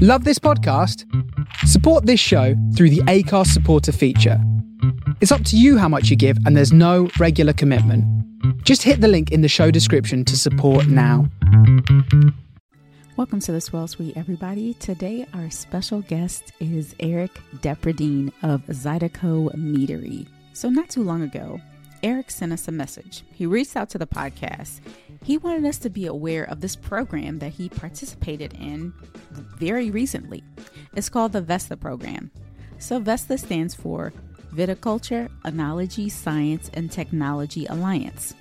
Love this podcast? Support this show through the Acast supporter feature. It's up to you how much you give, and there's no regular commitment. Just hit the link in the show description to support now. Welcome to the Swirl Suite, everybody. Today, our special guest is Eric Depradine of Zydeco Meadery. So, not too long ago, Eric sent us a message. He reached out to the podcast. He wanted us to be aware of this program that he participated in very recently. It's called the VESTA program. So, VESTA stands for Viticulture, Enology, Science, and Technology Alliance.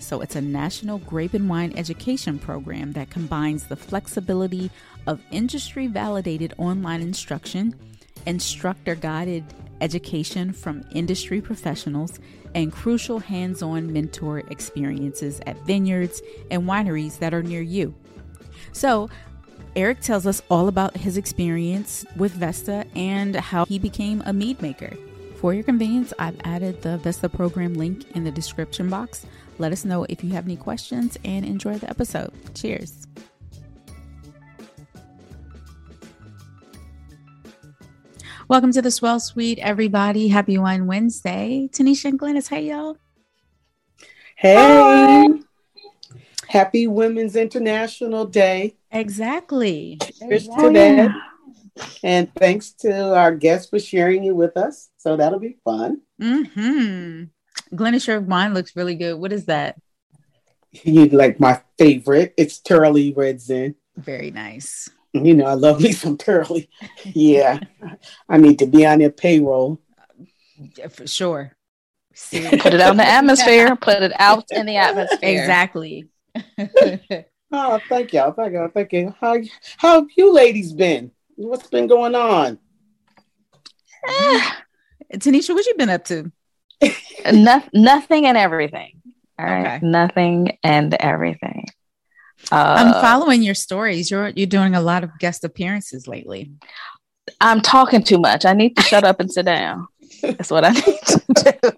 So, it's a national grape and wine education program that combines the flexibility of industry validated online instruction, instructor guided education from industry professionals, and crucial hands on mentor experiences at vineyards and wineries that are near you. So, Eric tells us all about his experience with Vesta and how he became a mead maker. For your convenience, I've added the Vesta program link in the description box. Let us know if you have any questions and enjoy the episode. Cheers. Welcome to the Swirl Suite, everybody. Happy Wine Wednesday. Tanisha and Glynis, hey, y'all. Hey. Hi. Happy Women's International Day. Exactly. Cheers to that. And thanks to our guests for sharing it with us. So that'll be fun. Mm-hmm. Glynis, your wine looks really good. What is that? You like my favorite. It's Turley Red Zin. Very nice you know, I love me some Turley. Yeah, I need to be on their payroll. Yeah, for sure. See, put it out in the atmosphere. Put it out in the atmosphere. Exactly. oh, thank y'all. Thank y'all. Thank you. How how have you ladies been? What's been going on? Tanisha, what you been up to? no, nothing and everything. All right. Okay. Nothing and everything. Uh, I'm following your stories. You're you're doing a lot of guest appearances lately. I'm talking too much. I need to shut up and sit down. That's what I need to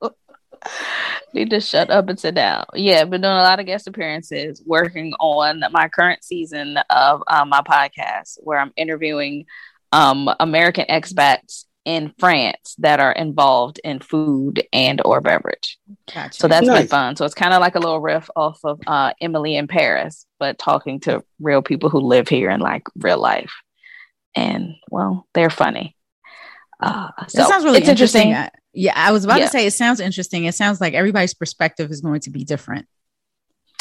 do. need to shut up and sit down. Yeah, I've been doing a lot of guest appearances, working on my current season of um, my podcast, where I'm interviewing um, American expats in France that are involved in food and or beverage. Gotcha. So that's nice. been fun. So it's kind of like a little riff off of uh, Emily in Paris, but talking to real people who live here in like real life. And well, they're funny. Uh, so sounds really interesting. interesting. Yeah, I was about yeah. to say it sounds interesting. It sounds like everybody's perspective is going to be different.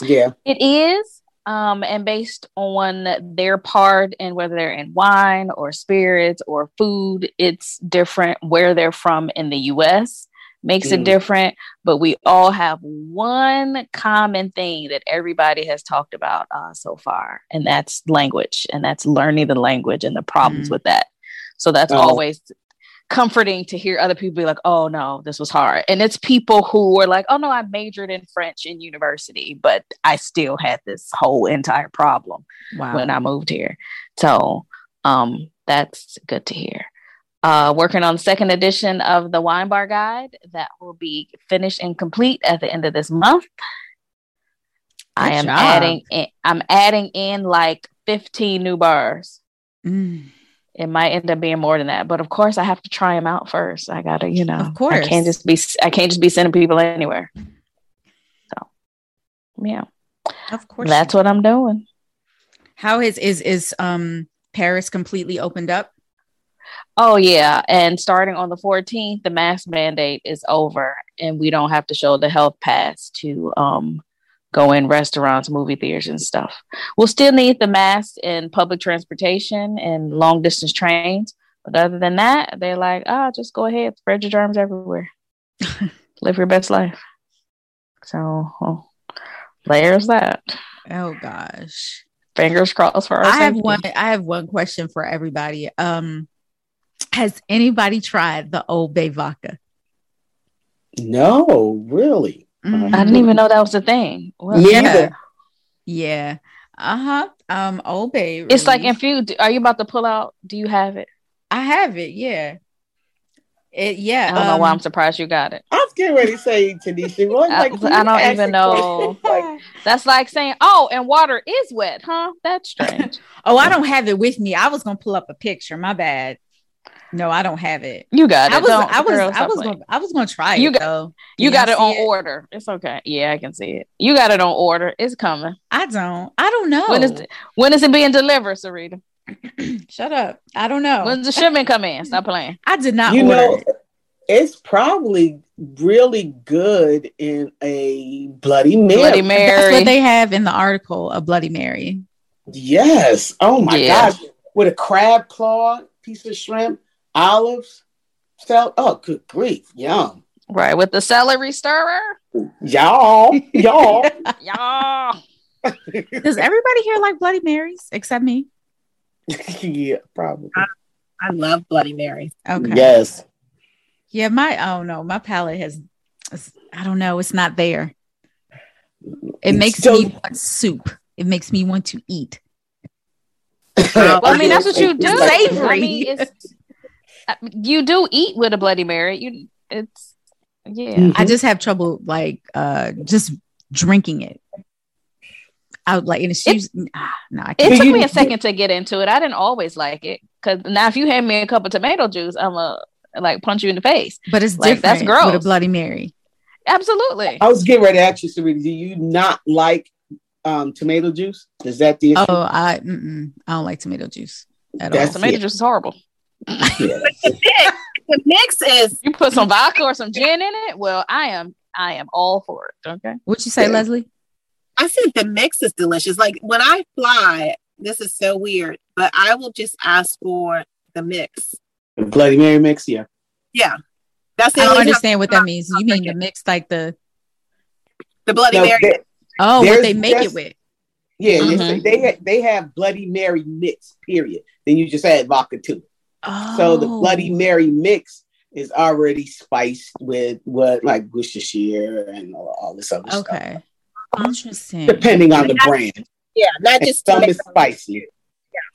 Yeah, it is um, and based on their part and whether they're in wine or spirits or food, it's different where they're from in the US makes mm. it different, but we all have one common thing that everybody has talked about uh, so far, and that's language, and that's learning the language and the problems mm. with that. So that's oh. always comforting to hear other people be like, oh no, this was hard. And it's people who were like, oh no, I majored in French in university, but I still had this whole entire problem wow. when I moved here. So um, that's good to hear. Uh, working on the second edition of the Wine Bar Guide that will be finished and complete at the end of this month. Good I am job. adding in, I'm adding in like 15 new bars. Mm it might end up being more than that. But of course, I have to try them out first. I gotta, you know, of course, I can't just be, I can't just be sending people anywhere. So, yeah, of course, that's what I'm doing. How is is is um Paris completely opened up? Oh yeah, and starting on the 14th, the mask mandate is over, and we don't have to show the health pass to um go in restaurants, movie theaters, and stuff. We'll still need the mask in public transportation and long distance trains. But other than that, they're like, ah, oh, just go ahead, spread your germs everywhere, live your best life. So well, there's that. Oh gosh. Fingers crossed for us. I have one. I have one question for everybody. Um, has anybody tried the Old Bay vodka? No, really. Mm-hmm. I didn't even know that was a thing. Well, yeah. Yeah. Uh huh. Um, Old Bay. It's like if you are you about to pull out? Do you have it? I have it. Yeah. It, yeah. I don't know why um, I'm surprised you got it. I was getting ready to say Tanisha. Well, I- like, I you don't even know. like, That's like saying, "Oh, and water is wet, huh?" That's strange. Oh, I don't have it with me. I was gonna pull up a picture. My bad. No, I don't have it. You got it. I was, Don't- I was, girl, I was, playing. gonna, I was gonna try You it got- though. You Can got y'all it see on order. It's okay. Yeah, I can see it. You got it on order. It's coming. I don't. I don't know. When is when is it being delivered, Sarita? Shut up. I don't know. When's the shipment come in? Stop playing. I did not you order. know, it. it's probably really good in a Bloody Mary. Bloody Mary. That's what they have in the article a Bloody Mary. Yes. Oh my Yeah. gosh. With a crab claw, piece of shrimp, olives, sal. Oh, good grief. Yum. right with the celery stirrer. Y'all, y'all. Y'all. Does everybody here like Bloody Marys except me? yeah, probably. I love Bloody Marys. Okay. Yes. Yeah, my oh no, my palate has I don't know, it's not there. It mm, makes So- me want soup. It makes me want to eat. Oh, well, I mean, that's what you do. Savory. I mean, it's, you do eat with a Bloody Mary. You, it's yeah. Mhm. I just have trouble like uh just drinking it. I would like and it's It- ah, no, I It can't. But took you- me a second to get into it. I didn't always like it because now if you hand me a cup of tomato juice, I'm a like punch you in the face. But it's like, different that's gross. with a. Bloody Mary. Absolutely. I was getting ready to ask you, Sarita, do you not like um, tomato juice? Is that the issue? Oh, I I don't like tomato juice at That's- all. tomato it. juice is horrible. Yeah. The mix is You put some vodka or some gin in it. Well, I am I am all for it. Okay. What'd you say, Yeah. Leslie? I said the mix is delicious. Like when I fly, this is so weird, but I will just ask for the mix. Bloody Mary mix, yeah. Yeah. That's the I don't understand what that means. You mean the mix like the the Bloody No, Mary. they- oh what they make it with? yeah, they Mhm. say they they have Bloody Mary mix, period. Then you just add vodka to it. Oh, So the Bloody oh. Mary mix is already spiced with what like Worcestershire and all, all this other stuff, Okay. Interesting. depending on the brand. Yeah, not And just some is tomato. spicy,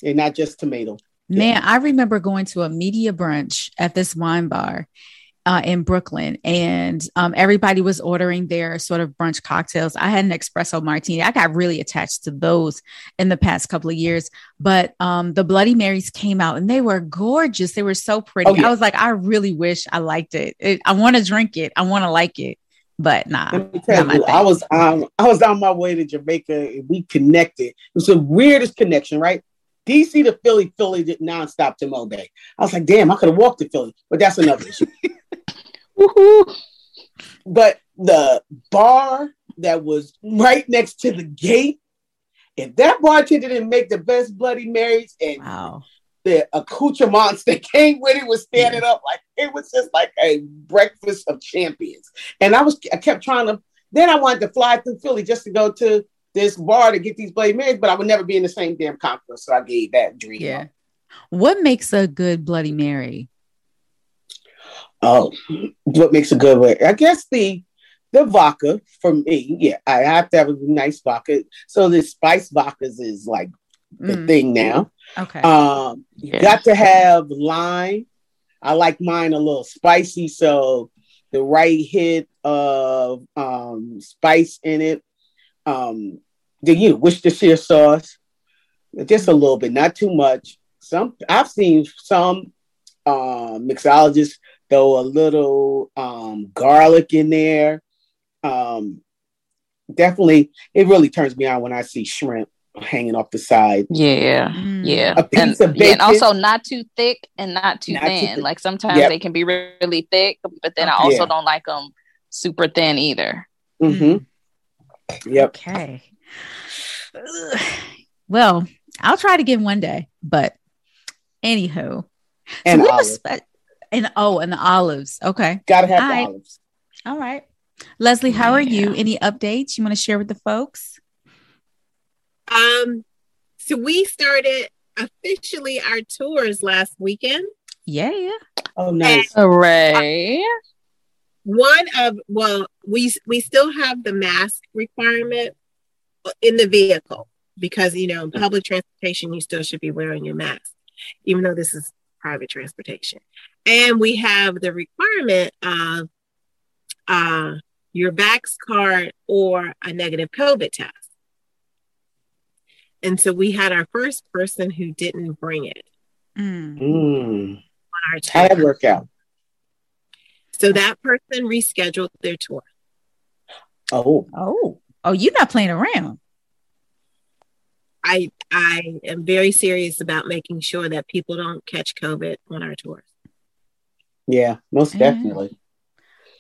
and not just tomato. Man, I remember going to a media brunch at this wine bar uh, in Brooklyn, and um, everybody was ordering their sort of brunch cocktails. I had an espresso martini. I got really attached to those in the past couple of years, but um, the Bloody Marys came out and they were gorgeous. They were so pretty. Oh, yeah. I was like, I really wish I liked it. it I want to drink it. I want to like it, but nah. Let me tell you. I was um I was on my way to Jamaica and we connected. It was the weirdest connection, right? DC to Philly, Philly did nonstop to Mo Bay. I was like, damn, I could have walked to Philly, but that's another issue. Woohoo. But the bar that was right next to the gate, if that bartender didn't make the best Bloody Marys and Wow. the accoutrements that came with it was standing up like it was just like a breakfast of champions. And I was I kept trying to then I wanted to fly through Philly just to go to this bar to get these Bloody Marys, but I would never be in the same damn conference. So I gave that dream. Yeah. up. What makes a good Bloody Mary? Oh, what makes a good way? I guess the the vodka for me, yeah, I have to have a nice vodka. So the spice vodkas is like the Mm, thing now. okay. Um, you Yeah. got to have lime. I like mine a little spicy, so the right hit of um, spice in it. Um, the you know, Worcestershire sauce, just a little bit, not too much. Some I've seen some um, mixologists throw a little um, garlic in there. Um, definitely, it really turns me on when I see shrimp hanging off the side. Yeah. Mm. Yeah. A piece And, of yeah, and also not too thick and not too Not too thin. thick. like sometimes Yep. they can be really thick, but then I also Yeah. don't like them super thin either. Mm-hmm. Yep. Okay. Ugh. Well, I'll try it again one day, but anywho. And we have a olive. spe- and oh, and the olives. Okay. Gotta have All the right. olives. All right. Leslie, how are you? Any updates you want to share with the folks? Um, so we started officially our tours last weekend. Yeah. Oh, nice. Hooray. One of well, we we still have the mask requirement in the vehicle because you know in public transportation you still should be wearing your mask, even though this is private transportation. And we have the requirement of uh, your Vax card or a negative COVID test. And so we had our first person who didn't bring it. Mm. Mm. On our How'd that work out? So that person rescheduled their tour. Oh, Oh, oh, you're not playing around. I I am very serious about making sure that people don't catch COVID on our tours. yeah, most definitely.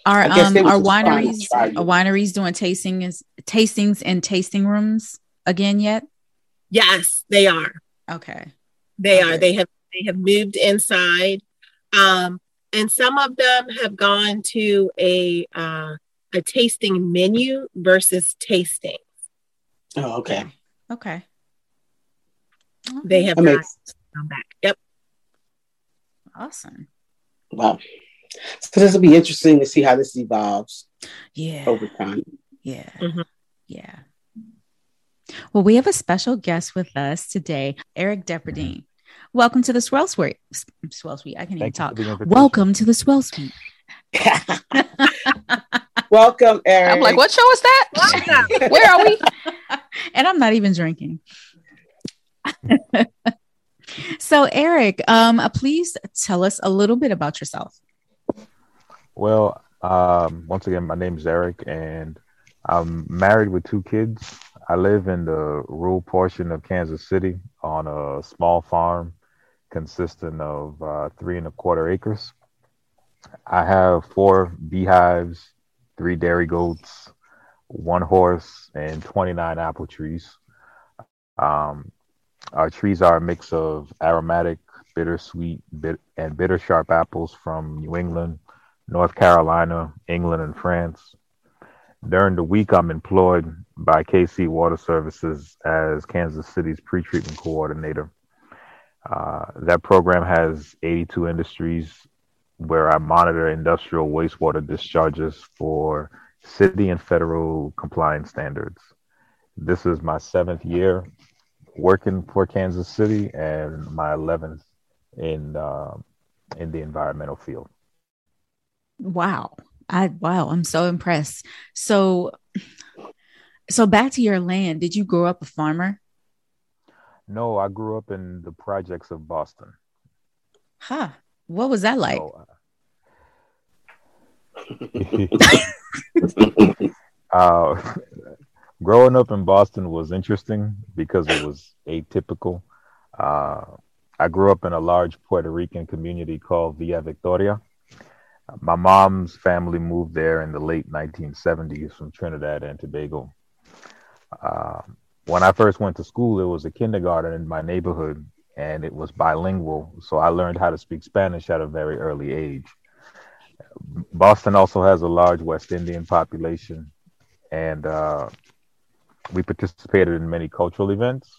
Are um they are just trying to wineries try are wineries doing tastings tastings and tasting rooms again yet? Yes, they are. Okay. They Okay. are. They have they have moved inside. Um, and some of them have gone to a uh, a tasting menu versus tasting. Oh, okay. Okay. They have That not come back. Yep. awesome. wow. So this will be interesting to see how this evolves Yeah. over time. Yeah. Mhm. Yeah. Well, we have a special guest with us today, Eric Depradine. Welcome to the Swirl Suite. Swirl Suite. I can even Thank you talk. Welcome to the Swirl Suite. Welcome, Eric. I'm like, what show is that? Where are we? and I'm not even drinking. so, Eric, um, uh, please tell us a little bit about yourself. Well, um, once again, my name is Eric, and I'm married with two kids. I live in the rural portion of Kansas City on a small farm consisting of uh, three and a quarter acres. I have four beehives, three dairy goats, one horse, and 29 apple trees. Um, our trees are a mix of aromatic, bittersweet, bit- and bitter sharp apples from New England, North Carolina, England, and France. During the week, I'm employed by KC Water Services as Kansas City's pretreatment coordinator. Uh, that program has 82 industries where I monitor industrial wastewater discharges for city and federal compliance standards. This is my seventh year working for Kansas City and my 11th in uh, in the environmental field. Wow. I wow, I'm so impressed. So so back to your land. Did you grow up a farmer? No, I grew up in the projects of Boston. Huh. What was that like? So, uh, growing up in Boston was interesting because it was atypical. Uh, I grew up in a large Puerto Rican community called Villa Victoria. My mom's family moved there in the late 1970s from Trinidad and Tobago. Uh, when I first went to school, it was a kindergarten in my neighborhood and it was bilingual. So I learned how to speak Spanish at a very early age. Boston also has a large West Indian population, and uh, we participated in many cultural events,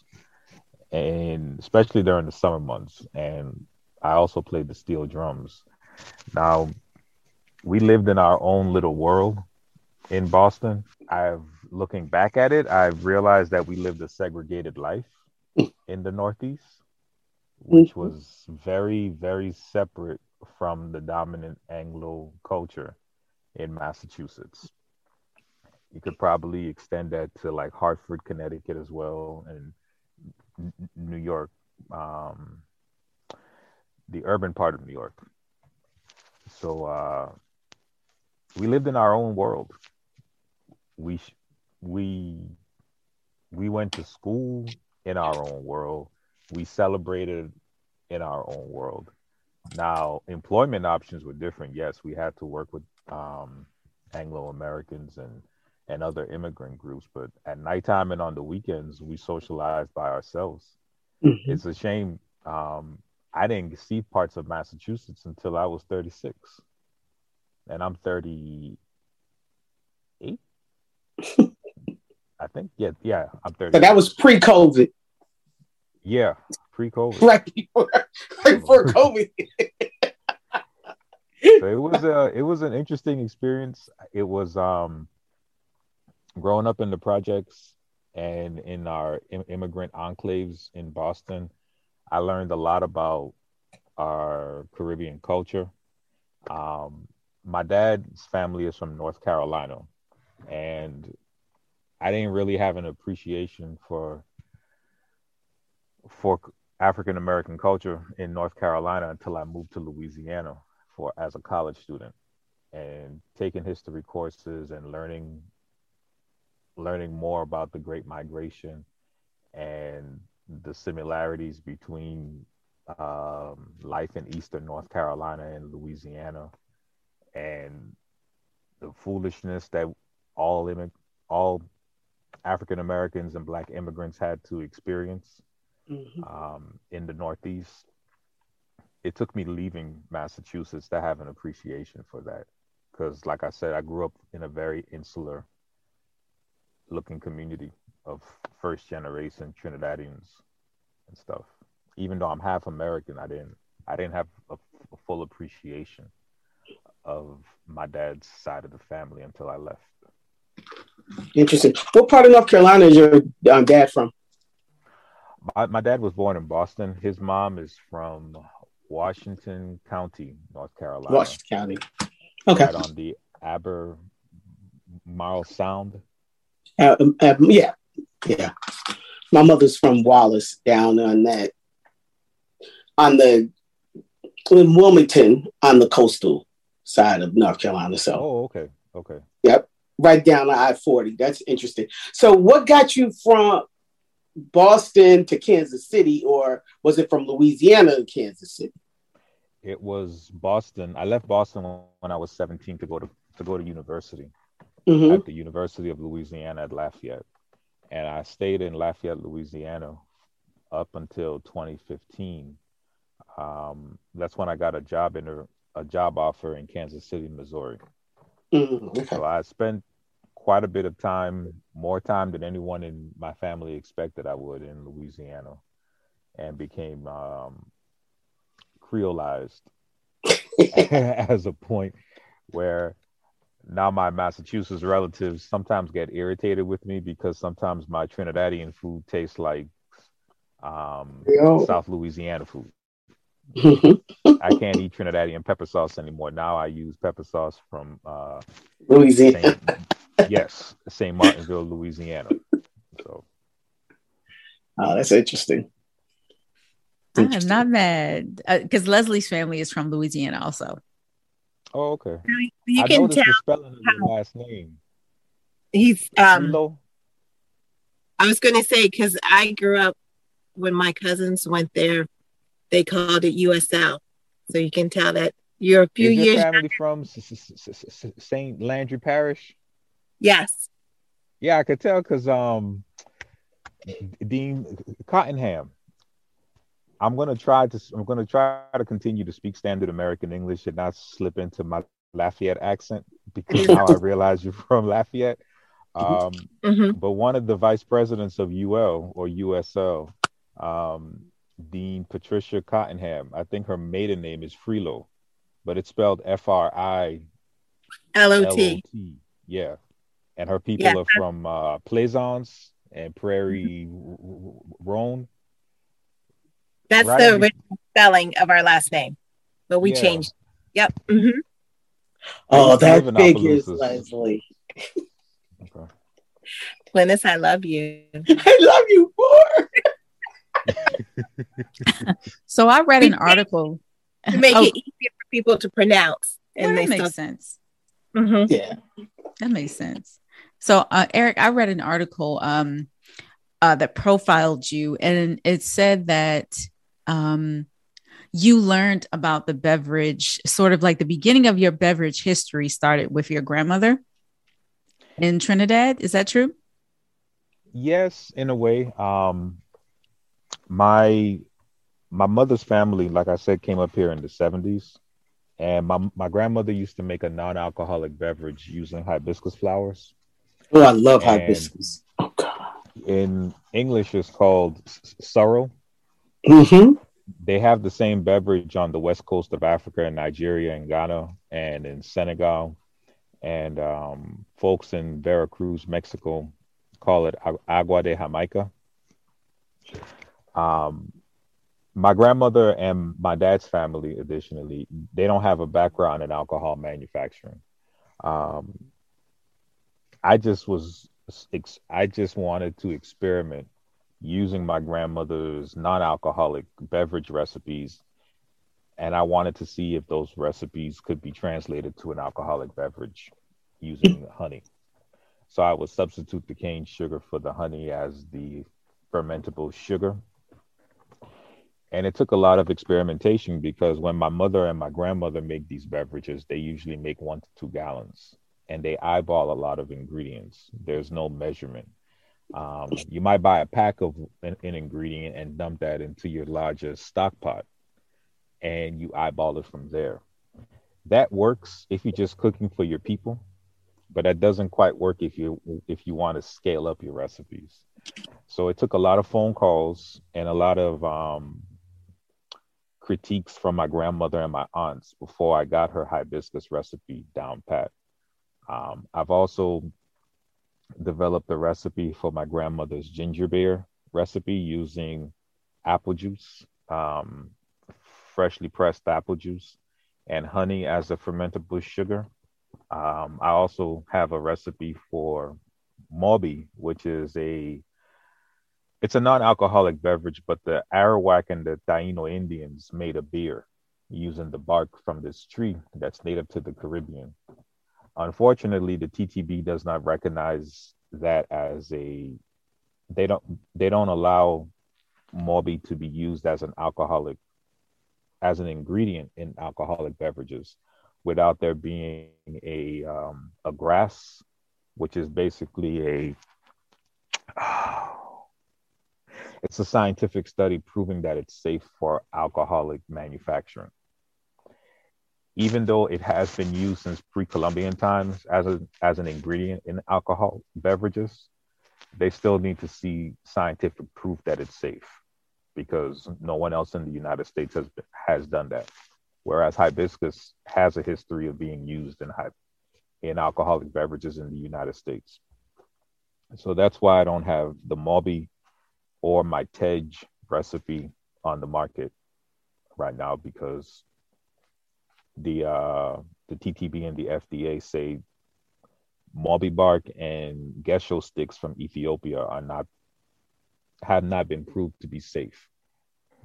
and especially during the summer months. And I also played the steel drums. Now, we lived in our own little world in Boston. I've looking back at it, I've realized that we lived a segregated life in the Northeast, which Mhm. was very, very separate from the dominant Anglo culture in Massachusetts. You could probably extend that to like Hartford, Connecticut as well, and New York, um, the urban part of New York. So uh, we lived in our own world. We we we went to school in our own world. We celebrated in our own world. Now, employment options were different. Yes, we had to work with um, Anglo Americans and and other immigrant groups, but at nighttime and on the weekends, we socialized by ourselves. Mhm. It's a shame. Um, I didn't see parts of Massachusetts until I was 36, and I'm 38. I think. Yeah, yeah, I'm 30. So that was pre-COVID, yeah, pre-COVID. right before, right before COVID. so it was a it was an interesting experience. It was um growing up in the projects and in our im- immigrant enclaves in Boston. I learned a lot about our Caribbean culture. Um, my dad's family is from North Carolina, and I didn't really have an appreciation for for African American culture in North Carolina until I moved to Louisiana for as a college student and taking history courses and learning learning more about the Great Migration and the similarities between um, life in Eastern North Carolina and Louisiana, and the foolishness that all immig- all African Americans and Black immigrants had to experience mm-hmm. um, in the Northeast. It took me leaving Massachusetts to have an appreciation for that, because, like I said, I grew up in a very insular looking community of first generation Trinidadians and stuff. Even though I'm half American, I didn't I didn't have a, a full appreciation of my dad's side of the family until I left. Interesting. What part of North Carolina is your um, dad from? My, my dad was born in Boston. His mom is from Washington County, North Carolina. Washington County. Okay. Right on the Aber Marl Sound. Uh, um, uh, yeah, yeah. My mother's from Wallace, down on that, on the in Wilmington, on the coastal side of North Carolina. So. Oh, okay, okay. Yep, right down I forty. That's interesting. So, what got you from Boston to Kansas City, or was it from Louisiana to Kansas City? It was Boston. I left Boston when I was seventeen to go to to go to university mm-hmm. at the University of Louisiana at Lafayette. And I stayed in Lafayette, Louisiana up until 2015. Um, that's when I got a job in a, a, job offer in Kansas City, Missouri. Mm-hmm. So I spent quite a bit of time, more time than anyone in my family expected I would in Louisiana, and became um, creolized as a point where now my Massachusetts relatives sometimes get irritated with me because sometimes my Trinidadian food tastes like um, South Louisiana food. I can't eat Trinidadian pepper sauce anymore. Now I use pepper sauce from uh, Louisiana. Saint, yes, St. Martinville, Louisiana. So, oh, that's interesting. I am not mad because uh, Leslie's family is from Louisiana, also. Oh, okay. You I can tell the spelling of the last name. He's um. I was going to say because I grew up when my cousins went there, they called it USL, so you can tell that you're a few Is years. family from Saint Landry Parish. Yes. Yeah, I could tell because um, Dean Cottenham I'm gonna try to I'm gonna try to continue to speak standard American English and not slip into my Lafayette accent because now I realize you're from Lafayette. Um, mm-hmm. But one of the vice presidents of UL or USL, um, Dean Patricia Cottenham, I think her maiden name is Frilo, but it's spelled F R I L O T. Yeah, and her people yeah. are from uh, Plaisance and Prairie mm-hmm. Ronde. That's right. the original spelling of our last name, but we yeah. changed. Yep. Mm-hmm. Oh, that big is Leslie. okay. Glynis, I love you. I love you more. so I read an article to make oh. it easier for people to pronounce, and well, that makes sense. Mm-hmm. Yeah, that makes sense. So, uh, Eric, I read an article um, uh, that profiled you, and it said that um, you learned about the beverage, sort of like the beginning of your beverage history started with your grandmother in Trinidad. Is that true? Yes, in a way. Um, my my mother's family, like I said, came up here in the seventies, and my my grandmother used to make a non-alcoholic beverage using hibiscus flowers. Oh, I love and hibiscus. Oh God. In English, it's called sorrel. Mm-hmm. They have the same beverage on the west coast of Africa in Nigeria and Ghana and in Senegal. And um, folks in Veracruz, Mexico, call it agua de Jamaica. Um, my grandmother and my dad's family, additionally, they don't have a background in alcohol manufacturing. Um, I just was, I just wanted to experiment using my grandmother's non-alcoholic beverage recipes, and I wanted to see if those recipes could be translated to an alcoholic beverage using honey. So I would substitute the cane sugar for the honey as the fermentable sugar and it took a lot of experimentation because when my mother and my grandmother make these beverages, they usually make one to two gallons and they eyeball a lot of ingredients. There's no measurement. Um, you might buy a pack of an, an, ingredient and dump that into your largest stock pot and you eyeball it from there. That works if you're just cooking for your people, but that doesn't quite work if you if you want to scale up your recipes. So it took a lot of phone calls and a lot of um, critiques from my grandmother and my aunts before I got her hibiscus recipe down pat. Um, I've also developed a recipe for my grandmother's ginger beer recipe using apple juice, um, freshly pressed apple juice, and honey as a fermentable sugar. Um, I also have a recipe for Mauby, which is a it's a non-alcoholic beverage, but the Arawak and the Taino Indians made a beer using the bark from this tree that's native to the Caribbean. Unfortunately, the TTB does not recognize that as a they don't they don't allow Mauby to be used as an alcoholic as an ingredient in alcoholic beverages without there being a um, a GRAS, which is basically a it's a scientific study proving that it's safe for alcoholic manufacturing. Even though it has been used since pre-Columbian times as, a, as an ingredient in alcohol beverages, they still need to see scientific proof that it's safe because no one else in the United States has, has done that. Whereas hibiscus has a history of being used in, in alcoholic beverages in the United States. So that's why I don't have the Mauby or my Tej recipe on the market right now because the uh, the TTB and the FDA say Mauby bark and Gesho sticks from Ethiopia are not have not been proved to be safe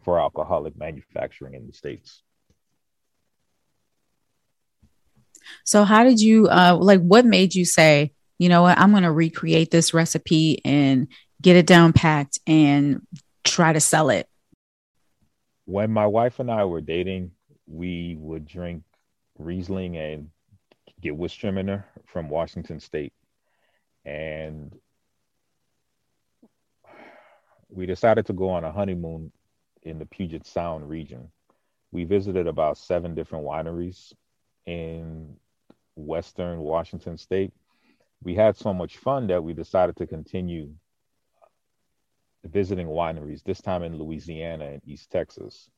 for alcoholic manufacturing in the states. So how did you uh like what made you say, you know what, I'm going to recreate this recipe and get it down packed and try to sell it? When my wife and I were dating, we would drink Riesling and get Gewürztraminer from Washington State. And we decided to go on a honeymoon in the Puget Sound region. We visited about seven different wineries in Western Washington State. We had so much fun that we decided to continue visiting wineries, this time in Louisiana and East Texas.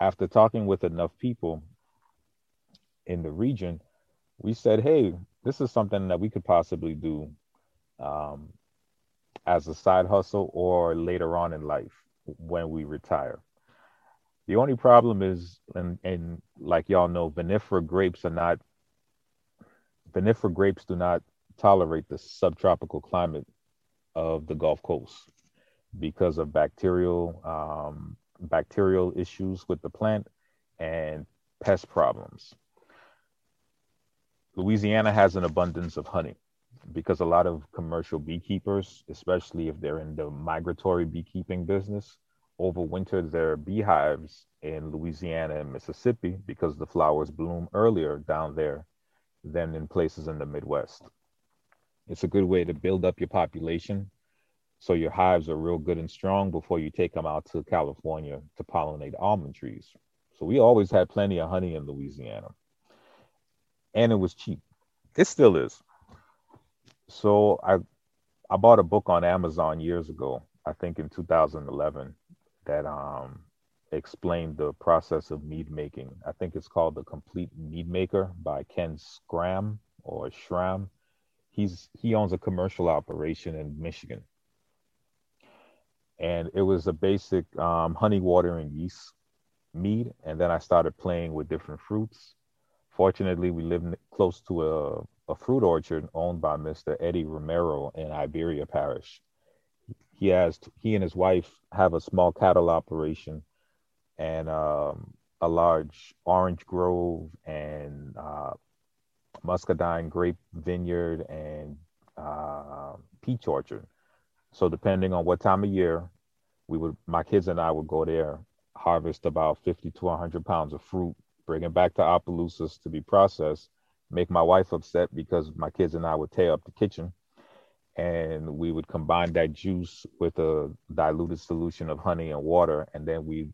After talking with enough people in the region, we said, hey, this is something that we could possibly do um, as a side hustle or later on in life when we retire. The only problem is, and, and like y'all know, vinifera grapes are not, vinifera grapes do not tolerate the subtropical climate of the Gulf Coast because of bacterial um, bacterial issues with the plant and pest problems. Louisiana has an abundance of honey because a lot of commercial beekeepers, especially if they're in the migratory beekeeping business, overwinter their beehives in Louisiana and Mississippi because the flowers bloom earlier down there than in places in the Midwest. It's a good way to build up your population so your hives are real good and strong before you take them out to California to pollinate almond trees. So we always had plenty of honey in Louisiana. And it was cheap. It still is. So I I bought a book on Amazon years ago, I think in 2011, that um explained the process of mead making. I think it's called The Complete Mead Maker by Ken Scram or Schramm. He's he owns a commercial operation in Michigan and it was a basic um, honey water and yeast mead. And then I started playing with different fruits. Fortunately, we lived close to a, a fruit orchard owned by Mr. Eddie Romero in Iberia Parish. He has he and his wife have a small cattle operation and um, a large orange grove and uh, muscadine grape vineyard and uh, peach orchard. So depending on what time of year, we would my kids and I would go there, harvest about 50 to 100 pounds of fruit, bring it back to Opelousas to be processed, make my wife upset because my kids and I would tear up the kitchen. And we would combine that juice with a diluted solution of honey and water and then we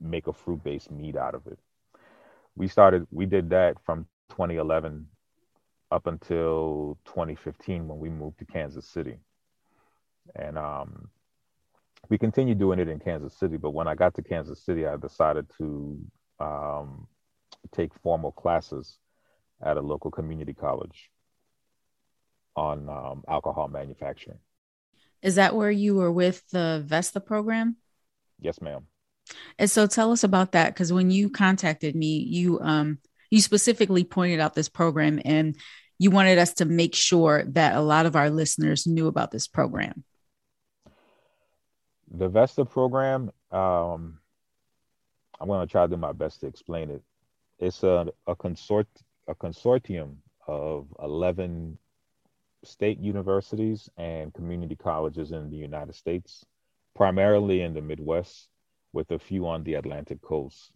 make a fruit-based meat out of it. We started we did that from 2011 up until 2015 when we moved to kansas city and um, we continued doing it in kansas city but when i got to kansas city i decided to um, take formal classes at a local community college on um, alcohol manufacturing. Is that where you were with the Vesta program? Yes, ma'am. And so tell us about that because when you contacted me, you um you specifically pointed out this program and you wanted us to make sure that a lot of our listeners knew about this program. The Vesta program, um, I'm going to try to do my best to explain it. It's a, a consort a consortium of 11 state universities and community colleges in the United States, primarily in the Midwest, with a few on the Atlantic coast.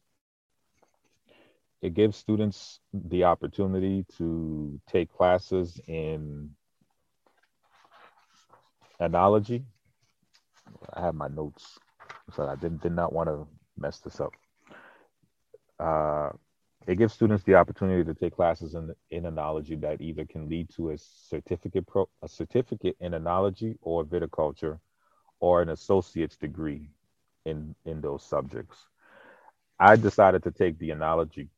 It gives students the opportunity to take classes in enology. I have my notes, so I did, did not want to mess this up. Uh, it gives students the opportunity to take classes in, in enology that either can lead to a certificate pro, a certificate in enology or viticulture or an associate's degree in, in those subjects. I decided to take the enology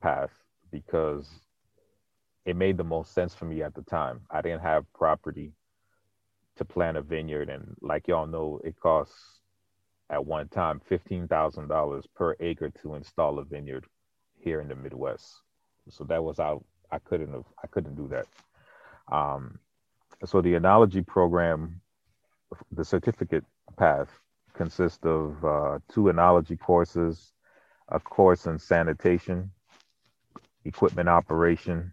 path because it made the most sense for me at the time. I didn't have property to plant a vineyard, and like y'all know, it costs at one time fifteen thousand dollars per acre to install a vineyard here in the Midwest. So that was out. I couldn't have. I couldn't do that. Um, so the enology program, the certificate path, consists of uh, two enology courses, a course in sanitation, equipment operation,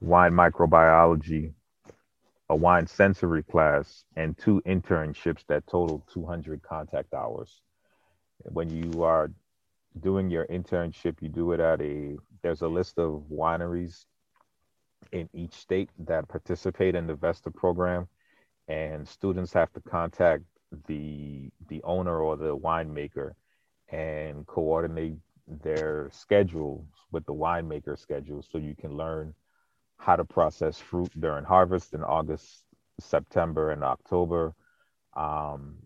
wine microbiology, a wine sensory class, and two internships that total 200 contact hours. When you are doing your internship, you do it at a there's a list of wineries in each state that participate in the Vesta program, and students have to contact the the owner or the winemaker and coordinate their schedules with the winemaker schedule so you can learn how to process fruit during harvest in August, September, and October. Um,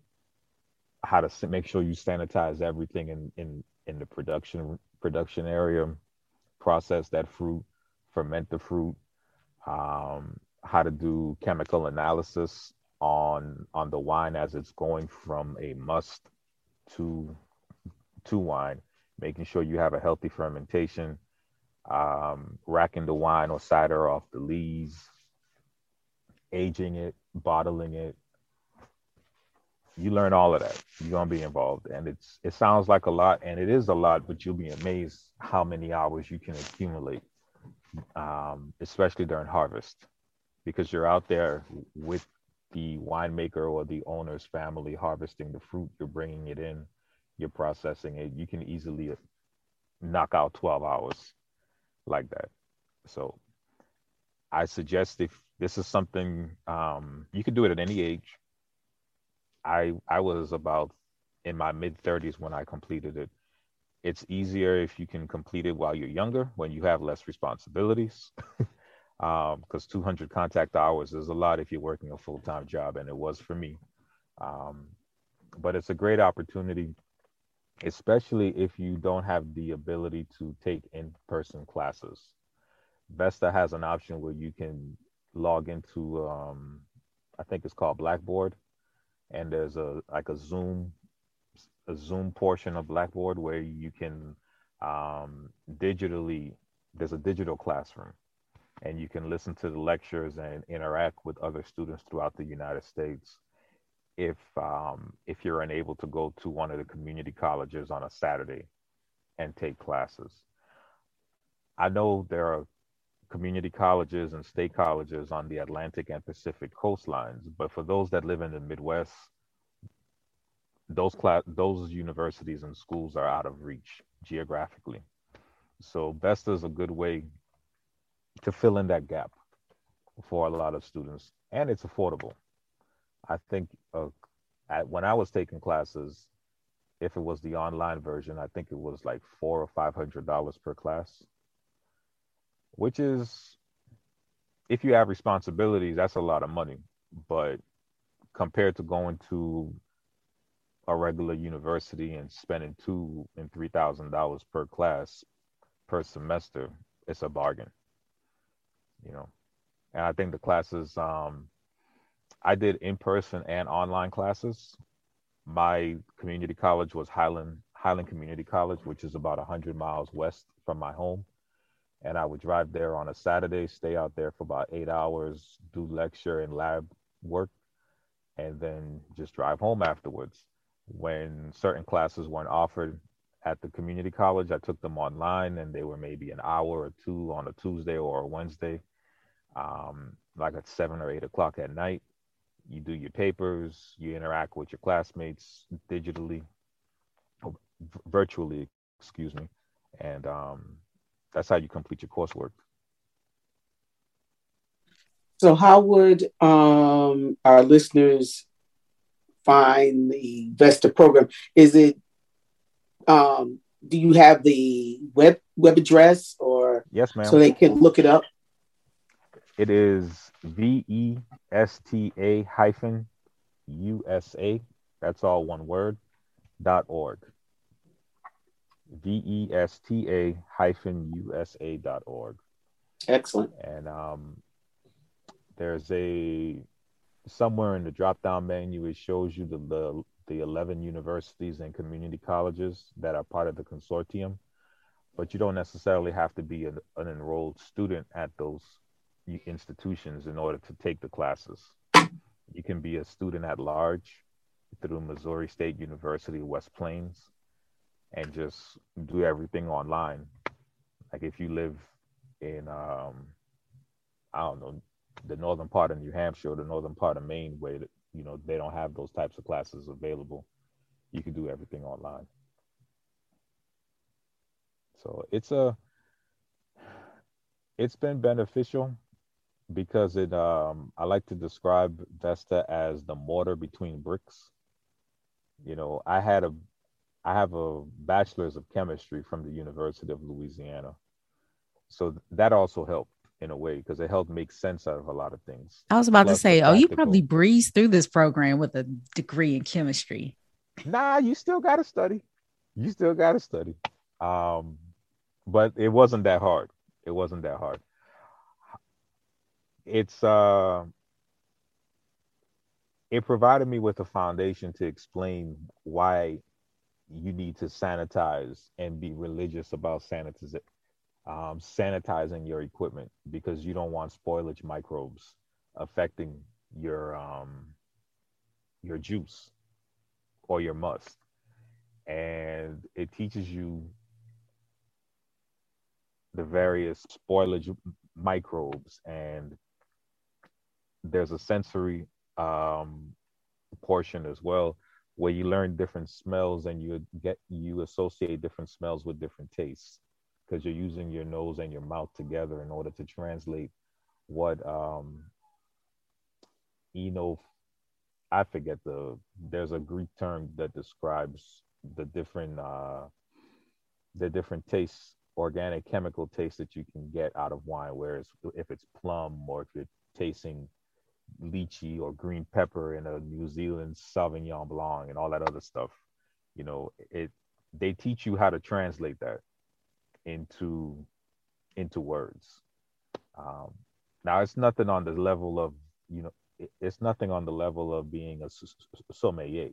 how to make sure you sanitize everything in, in in the production production area, process that fruit, ferment the fruit, um, how to do chemical analysis on on the wine as it's going from a must to to wine, making sure you have a healthy fermentation, um, racking the wine or cider off the lees, aging it, bottling it, you learn all of that. You're gonna be involved, and it's it sounds like a lot, and it is a lot, but you'll be amazed how many hours you can accumulate, um, especially during harvest, because you're out there with the winemaker or the owner's family harvesting the fruit. You're bringing it in, you're processing it. You can easily knock out 12 hours like that. So I suggest if this is something um, you can do it at any age I I was about in my mid 30s when I completed it. It's easier if you can complete it while you're younger, when you have less responsibilities. because um, 200 contact hours is a lot if you're working a full time job, and it was for me. Um, but it's a great opportunity, especially if you don't have the ability to take in person classes. Vesta has an option where you can log into, um, I think it's called Blackboard, and there's a like a Zoom a Zoom portion of Blackboard where you can um, digitally there's a digital classroom and you can listen to the lectures and interact with other students throughout the United States if um, if you're unable to go to one of the community colleges on a Saturday and take classes. I know there are community colleges and state colleges on the Atlantic and Pacific coastlines, but for those that live in the Midwest, those class those universities and schools are out of reach geographically. So Vesta is a good way to fill in that gap for a lot of students, and it's affordable. I think uh, at, when I was taking classes, if it was the online version, I think it was like four or five hundred dollars per class, which is, if you have responsibilities, that's a lot of money. But compared to going to a regular university and spending two and three thousand dollars per class per semester, it's a bargain. You know, and I think the classes um, I did in person and online classes. My community college was Highland Highland Community College, which is about hundred miles west from my home. And I would drive there on a Saturday, stay out there for about eight hours, do lecture and lab work, and then just drive home afterwards when certain classes weren't offered at the community college, I took them online and they were maybe an hour or two on a Tuesday or a Wednesday, um, like at seven or eight o'clock at night. You do your papers, you interact with your classmates digitally, virtually, excuse me, and um, that's how you complete your coursework. So, how would um, our listeners find the Vesta program? Is it um, do you have the web web address or yes, ma'am, so they can look it up? It is V E S T A hyphen U S A. That's all one word. dot org. V E S T A hyphen U S A dot org. Excellent. And um, there's a somewhere in the drop down menu it shows you the, the the 11 universities and community colleges that are part of the consortium but you don't necessarily have to be a, an enrolled student at those institutions in order to take the classes. You can be a student at large through missouri state university west plains and just do everything online. Like if you live in um i don't know the northern part of New Hampshire or the northern part of Maine where you know they don't have those types of classes available, you can do everything online. So it's a it's been beneficial because it um I like to describe Vesta as the mortar between bricks. You know, I had a I have a bachelor's of chemistry from the University of Louisiana. So that also helped in a way because it helped make sense out of a lot of things. I was about Plus to say, oh, you probably breezed through this program with a degree in chemistry. Nah, you still got to study. You still got to study. Um, but it wasn't that hard. It wasn't that hard. It's uh, it provided me with a foundation to explain why you need to sanitize and be religious about sanitiz- um, sanitizing your equipment because you don't want spoilage microbes affecting your um, your juice or your must. And it teaches you the various spoilage microbes and there's a sensory um, portion as well where you learn different smells and you get you associate different smells with different tastes because you're using your nose and your mouth together in order to translate what um you know i forget the there's a greek term that describes the different uh the different tastes organic chemical tastes that you can get out of wine whereas if it's plum or if you're tasting lychee or green pepper in a new zealand sauvignon blanc and all that other stuff you know it they teach you how to translate that into into words. Um, now it's nothing on the level of you know it's nothing on the level of being a sommelier.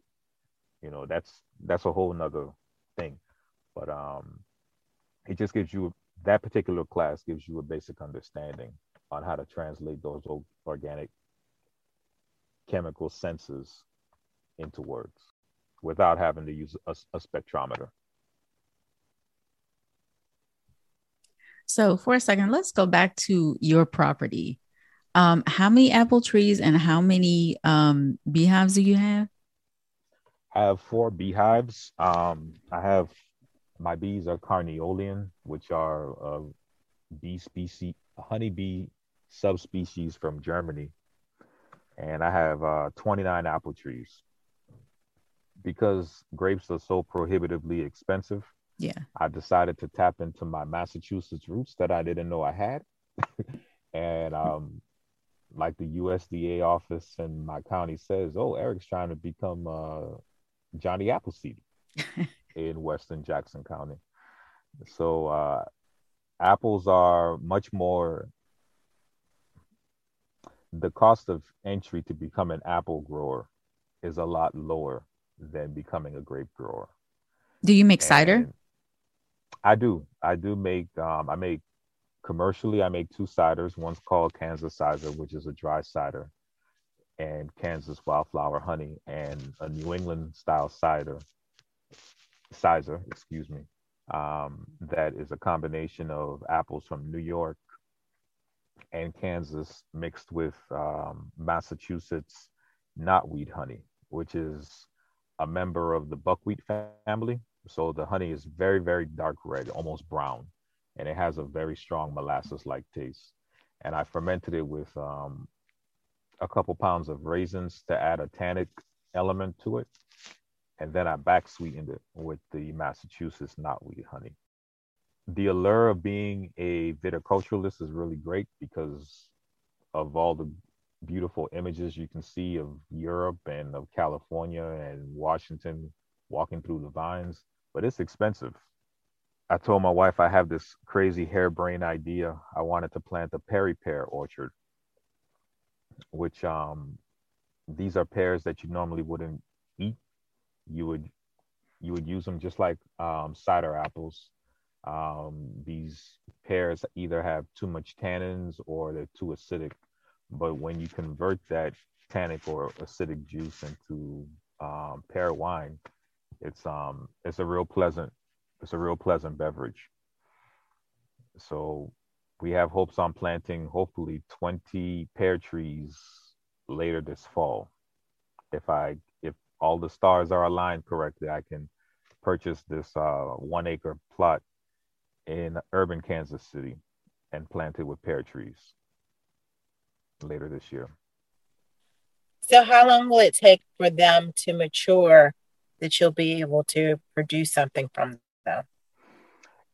You know, that's that's a whole nother thing. But um, it just gives you that particular class gives you a basic understanding on how to translate those organic chemical senses into words without having to use a, a spectrometer. So for a second, let's go back to your property. Um, how many apple trees and how many um, beehives do you have? I have four beehives. Um, I have my bees are carniolan, which are a bee species, a honeybee subspecies from Germany, and I have uh, 29 apple trees. Because grapes are so prohibitively expensive, yeah, I decided to tap into my Massachusetts roots that I didn't know I had, and um, like the USDA office in my county says, "Oh, Eric's trying to become uh, Johnny Appleseed in Western Jackson County." So uh, apples are much more. The cost of entry to become an apple grower is a lot lower than becoming a grape grower. Do you make and cider? I do. I do make. Um, I make commercially, I make two ciders. One's called Kansas Cider, which is a dry cider, and Kansas Wildflower Honey, and a New England style cider, cider, excuse me, um, that is a combination of apples from New York and Kansas mixed with um, Massachusetts knotweed honey, which is a member of the buckwheat family. So the honey is very, very dark red, almost brown and it has a very strong molasses like taste. And I fermented it with um, a couple pounds of raisins to add a tannic element to it. And then I back sweetened it with the Massachusetts knotweed honey. The allure of being a viticulturalist is really great because of all the beautiful images you can see of Europe and of California and Washington walking through the vines, but it's expensive. I told my wife I have this crazy harebrained idea. I wanted to plant a perry pear orchard, which um, these are pears that you normally wouldn't eat. You would you would use them just like um, cider apples. Um, these pears either have too much tannins or they're too acidic. But when you convert that tannic or acidic juice into um, pear wine, it's um it's a real pleasant it's a real pleasant beverage. So we have hopes on planting hopefully 20 pear trees later this fall. If I if all the stars are aligned correctly, I can purchase this uh, one acre plot in urban Kansas City and planted with pear trees later this year. So, how long will it take for them to mature that you'll be able to produce something from them?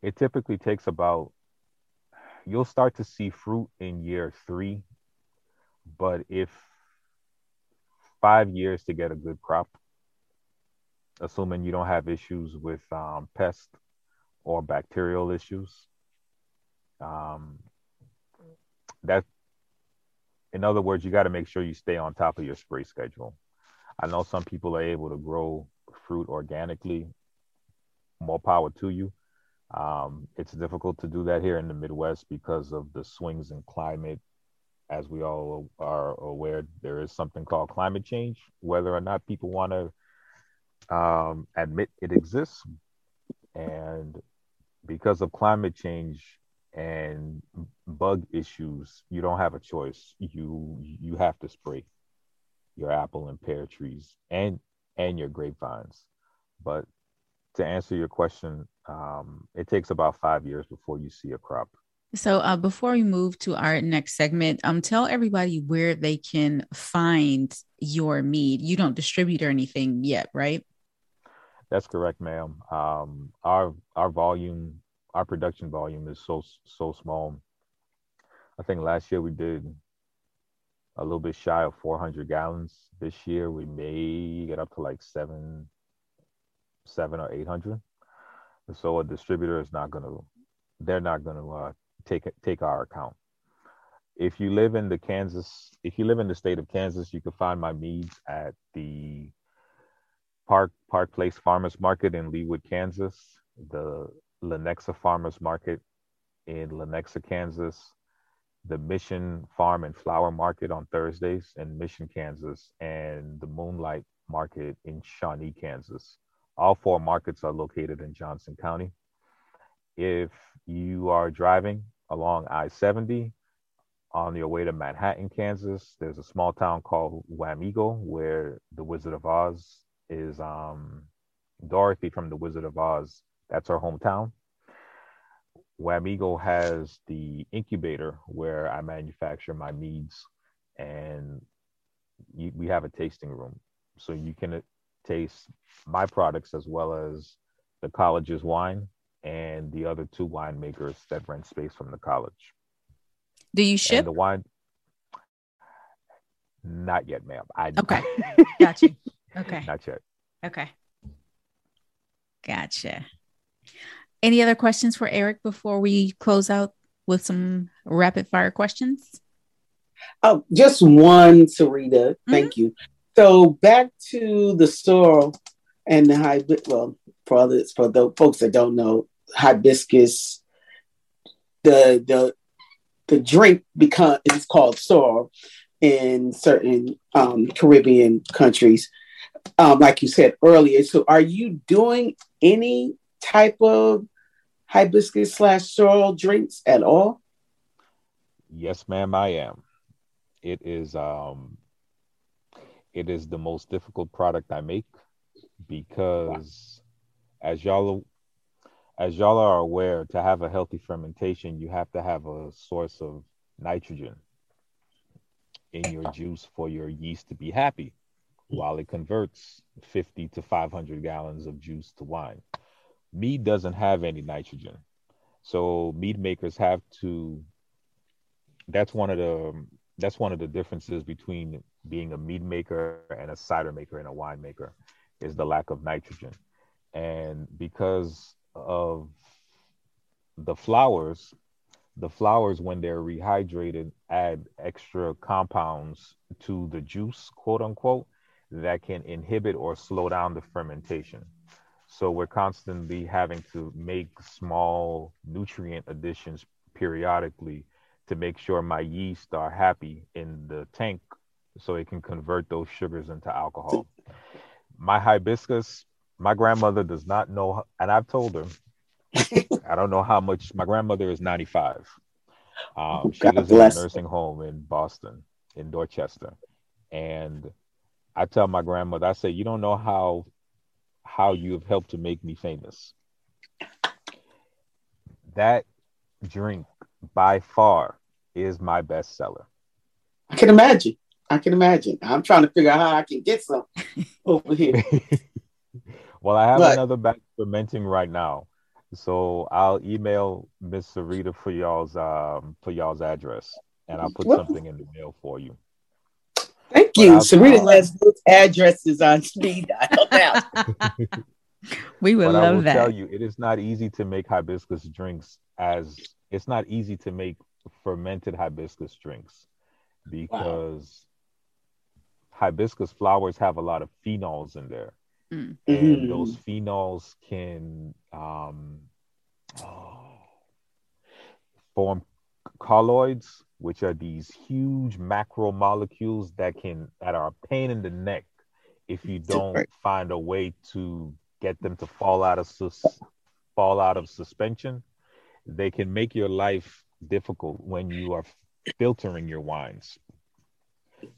it typically takes about you'll start to see fruit in year three, but if five years to get a good crop, assuming you don't have issues with um, pest or bacterial issues. Um, that, in other words, you got to make sure you stay on top of your spray schedule. I know some people are able to grow fruit organically more power to you. Um, it's difficult to do that here in the Midwest because of the swings in climate. As we all are aware, there is something called climate change. Whether or not people want to um, admit it exists, and because of climate change and bug issues, you don't have a choice. You you have to spray your apple and pear trees and and your grapevines. But to answer your question, um, it takes about five years before you see a crop. So, uh, before we move to our next segment, um, tell everybody where they can find your mead. You don't distribute or anything yet, right? That's correct, ma'am. Um, our our volume, our production volume is so so small. I think last year we did a little bit shy of 400 gallons. This year we may get up to like seven seven or eight hundred. So a distributor is not going to, they're not going to uh, take take our account. if you live in the Kansas, if you live in the state of Kansas, you can find my meads at the Park Park Place Farmers Market in Leawood, Kansas, the Lenexa Farmers Market in Lenexa, Kansas, the Mission Farm and Flower Market on Thursdays in Mission, Kansas, and the Moonlight Market in Shawnee, Kansas. All four markets are located in Johnson County. If you are driving along I 70 on your way to Manhattan, Kansas, there's a small town called Wamego where the Wizard of Oz is um, Dorothy from the Wizard of Oz. That's her hometown. Wamego has the incubator where I manufacture my meads, and you, we have a tasting room, so you can taste my products as well as the college's wine and the other two winemakers that rent space from the college. Do you ship and the wine? Not yet, ma'am. I okay. Gotcha. Okay. Not yet. Okay. Gotcha. Any other questions for Eric before we close out with some rapid fire questions? Oh, just one, Sarita. Mm-hmm. Thank you. So back to the sorrel and the hibiscus. Well, for others, for the folks that don't know, hibiscus. The the the drink become is called sorrel in certain um, Caribbean countries, um, like you said earlier. So, are you doing any type of hibiscus slash sorrel drinks at all? Yes, ma'am, I am. It is um it is the most difficult product I make because wow. as y'all as y'all are aware, to have a healthy fermentation, you have to have a source of nitrogen in your juice for your yeast to be happy while it converts 50 to 500 gallons of juice to wine mead doesn't have any nitrogen. So mead makers have to that's one of the that's one of the differences between being a mead maker and a cider maker and a wine maker is the lack of nitrogen. And because of the flowers, the flowers when they're rehydrated add extra compounds to the juice, quote unquote, that can inhibit or slow down the fermentation. So we're constantly having to make small nutrient additions periodically to make sure my yeast are happy in the tank so it can convert those sugars into alcohol. My hibiscus, my grandmother does not know, and I've told her, I don't know how much. My grandmother is 95. Um, she lives in a nursing home in Boston, in Dorchester. And I tell my grandmother, I say, you don't know how how you have helped to make me famous. That drink by far is my best seller. I can imagine. I can imagine. I'm trying to figure out how I can get some over here. well, I have but, another batch fermenting right now. So I'll email Miss Sarita for y'all's um for y'all's address and I'll put well, something in the mail for you. Thank you. Sarita has those addresses on speed dial now. we would but love I will that. tell you, it is not easy to make hibiscus drinks as it's not easy to make fermented hibiscus drinks because wow. hibiscus flowers have a lot of phenols in there. Mm. And mm. those phenols can um, oh, form colloids which are these huge macromolecules that can that are a pain in the neck if you don't find a way to get them to fall out of sus- fall out of suspension. They can make your life difficult when you are filtering your wines.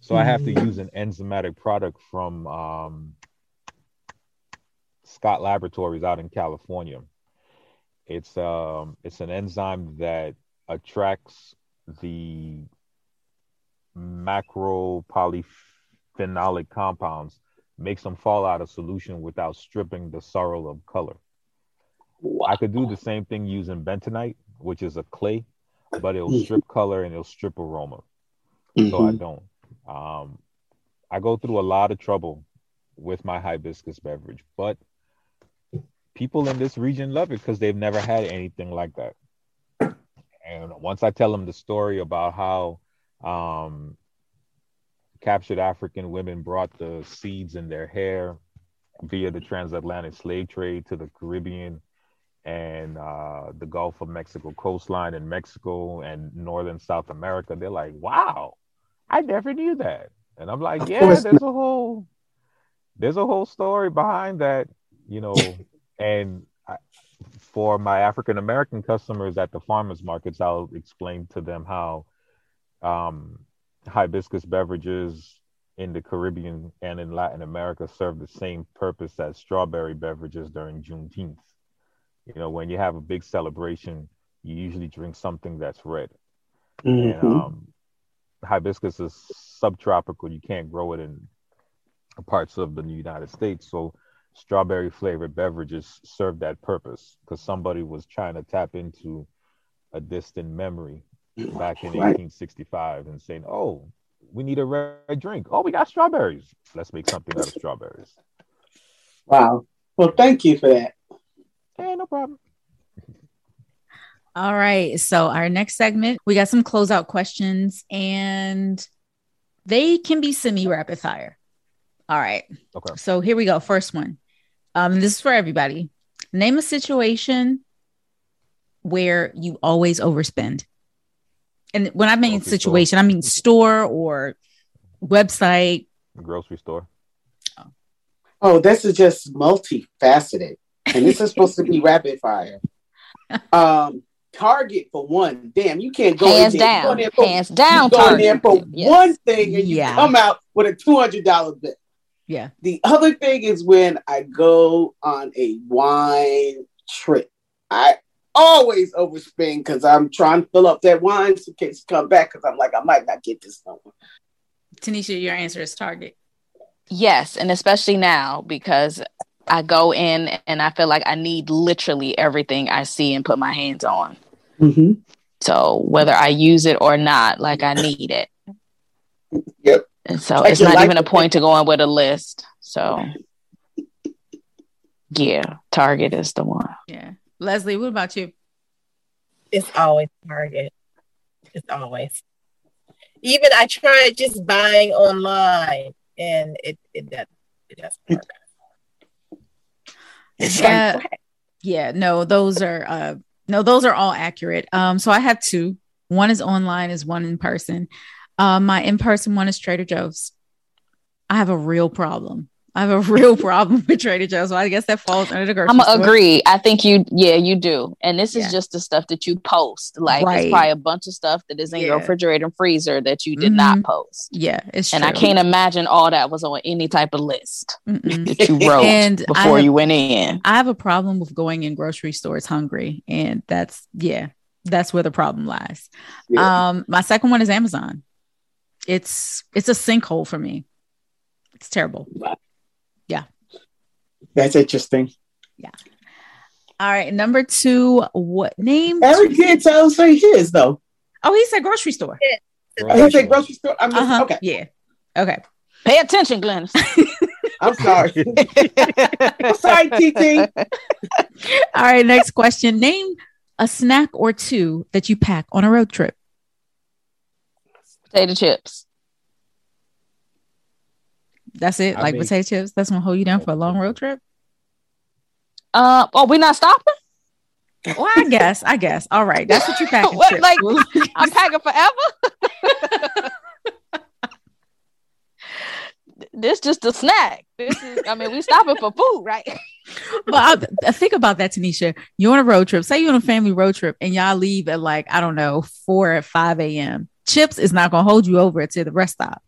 So i have to use an enzymatic product from um, scott laboratories out in california. It's um it's an enzyme that attracts the macro polyphenolic compounds makes them fall out of solution without stripping the sorrel of color. Wow. I could do the same thing using bentonite, which is a clay, but it'll mm-hmm. strip color and it'll strip aroma. Mm-hmm. So I don't. Um, I go through a lot of trouble with my hibiscus beverage, but people in this region love it because they've never had anything like that. And once I tell them the story about how Um, captured African women brought the seeds in their hair via the transatlantic slave trade to the Caribbean and uh, the Gulf of Mexico coastline in Mexico and northern South America. They're like, wow, I never knew that. And I'm like, yeah, there's a whole there's a whole story behind that, you know. and I, for my African American customers at the farmers markets, I'll explain to them how um, hibiscus beverages in the Caribbean and in Latin America serve the same purpose as strawberry beverages during Juneteenth. You know, when you have a big celebration, you usually drink something that's red. Mm-hmm. And um, hibiscus is subtropical; you can't grow it in parts of the United States. So, strawberry flavored beverages serve that purpose because somebody was trying to tap into a distant memory back in right. 1865 and saying, "Oh, we need a red drink. Oh, we got strawberries. Let's make something out of strawberries." Wow. Well, thank you for that. Hey, no problem. All right. So our next segment, we got some closeout questions, and they can be semi rapid fire. All right. Okay. So here we go. First one. Um, this is for everybody. Name a situation where you always overspend. And when I mean grocery situation, store. I mean store or website. Grocery store. Oh. oh, this is just multifaceted. And this is supposed to be rapid fire. Um, Target for one. Damn, you can't go hands in there. down. Go for, hands down. Go in there for yes. one thing and yeah. you come out with a two hundred dollar bill. Yeah. The other thing is when I go on a wine trip. I always overspend because I'm trying to fill up that wine in case come back because I'm like, I might not get this one. Tanisha, your answer is Target. Yes, and especially now because I go in and I feel like I need literally everything I see and put my hands on. Mm-hmm. So whether I use it or not, like I need it. Yep. And so it's not even a point to go on with a list. So yeah, Target is the one. Yeah. Leslie, what about you? It's always Target. It's always. Even I tried just buying online and it it doesn't it doesn't work. Yeah. Yeah, no, those are uh no, those are all accurate. Um, so I have two. One is online, is one in person. Uh, my in person one is Trader Joe's. I have a real problem I have a real problem with Trader Joe's. So I guess that falls under the grocery I'm gonna agree. I think you, yeah, you do. And this is yeah. just the stuff that you post. Like right. it's probably a bunch of stuff that is in yeah. your refrigerator and freezer that you did mm-hmm. not post. Yeah, it's and true. I can't imagine all that was on any type of list that you wrote and before have, you went in. I have a problem with going in grocery stores hungry, and that's yeah, that's where the problem lies. Yeah. Um, my second one is Amazon. It's it's a sinkhole for me. It's terrible. Yeah. That's interesting. Yeah. All right. Number two, what name? Eric did tell say his though. Oh, he said grocery store. Oh, he said grocery store. I'm just, uh-huh. okay. Yeah. Okay. Pay attention, Glenn. I'm sorry. I'm sorry, TT. All right. Next question. Name a snack or two that you pack on a road trip. Potato chips. That's it. I like mean, potato chips. That's gonna hold you down for a long road trip. Uh, oh, we're not stopping. Well, I guess. I guess. All right. That's what you're packing. what, like I'm packing forever. this just a snack. This is. I mean, we stopping for food, right? well, I, think about that, Tanisha. You're on a road trip. Say you're on a family road trip, and y'all leave at like I don't know four or five a.m. Chips is not gonna hold you over to the rest stop.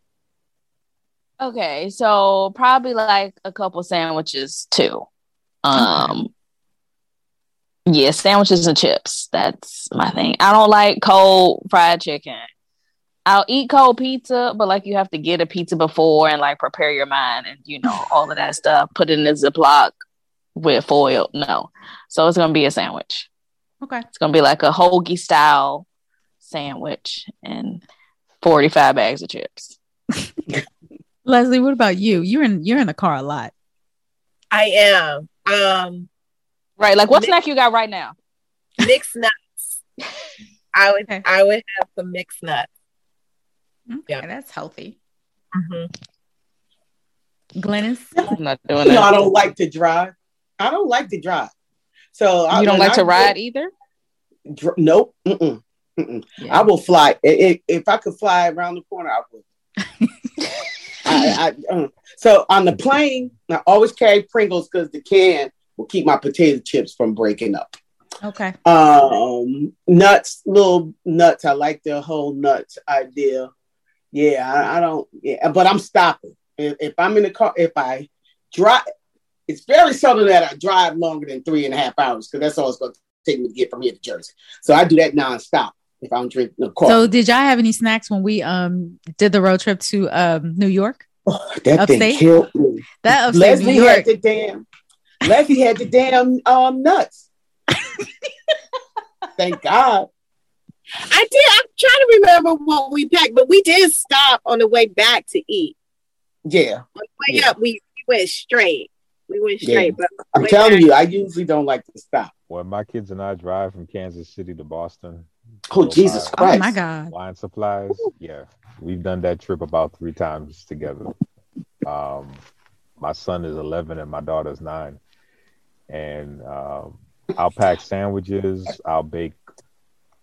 Okay, so probably like a couple sandwiches too. Um yeah, sandwiches and chips. That's my thing. I don't like cold fried chicken. I'll eat cold pizza, but like you have to get a pizza before and like prepare your mind and you know all of that stuff. Put it in a Ziploc with foil. No, so it's gonna be a sandwich. Okay, it's gonna be like a hoagie style sandwich and forty five bags of chips. Leslie, what about you? You're in you're in the car a lot. I am. Um right. Like what mix, snack you got right now? Mixed nuts. I would okay. I would have some mixed nuts. Okay, yeah, that's healthy. Mm-hmm. Glynis, I'm not doing that. No, I don't like to drive. I don't like to drive. So you I, don't like I to ride either. Dr- nope. Mm-mm. Yeah. I will fly. If, if, I could fly around the corner, I would. I, I uh, so on the plane, I always carry Pringles because the can will keep my potato chips from breaking up. Okay. Um, nuts, little nuts. I like the whole nuts idea. Yeah, I, I don't. Yeah, but I'm stopping. If, if, I'm in the car, if I drive, it's very seldom that I drive longer than three and a half hours because that's all it's going to take me to get from here to Jersey. So I do that nonstop if I don't drink no coffee. So did y'all have any snacks when we um did the road trip to um New York? Oh, that upstate? thing killed me. That upstate Leslie New York. had the damn. Leslie had the damn um nuts. Thank God. I did. I'm trying to remember what we packed, but we did stop on the way back to eat. Yeah. On the way yeah. up, we, we went straight. We went straight. Yeah. But I'm telling back, you, I usually don't like to stop. When my kids and I drive from Kansas City to Boston. Oh Jesus Christ! Oh my God! Wine supplies. Yeah, we've done that trip about three times together. Um, my son is 11 and my daughter's nine, and um, I'll pack sandwiches. I'll bake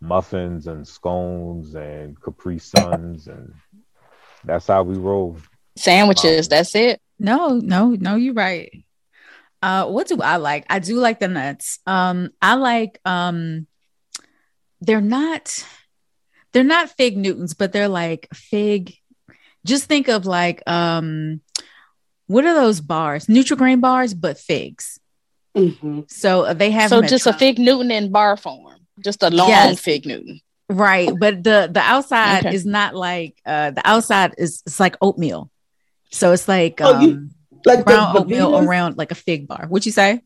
muffins and scones and Capri Suns, and that's how we roll. Sandwiches. Um, that's it. No, no, no. You're right. Uh, what do I like? I do like the nuts. Um, I like um, they're not, they're not fig Newtons, but they're like fig. Just think of like um, what are those bars? Nutrigrain bars, but figs. Mm-hmm. So uh, they have so just a fig Newton in bar form, just a long yes. fig Newton. Right, but the the outside okay. is not like uh the outside is it's like oatmeal, so it's like oh, um you, like brown oatmeal around like a fig bar. Would you say?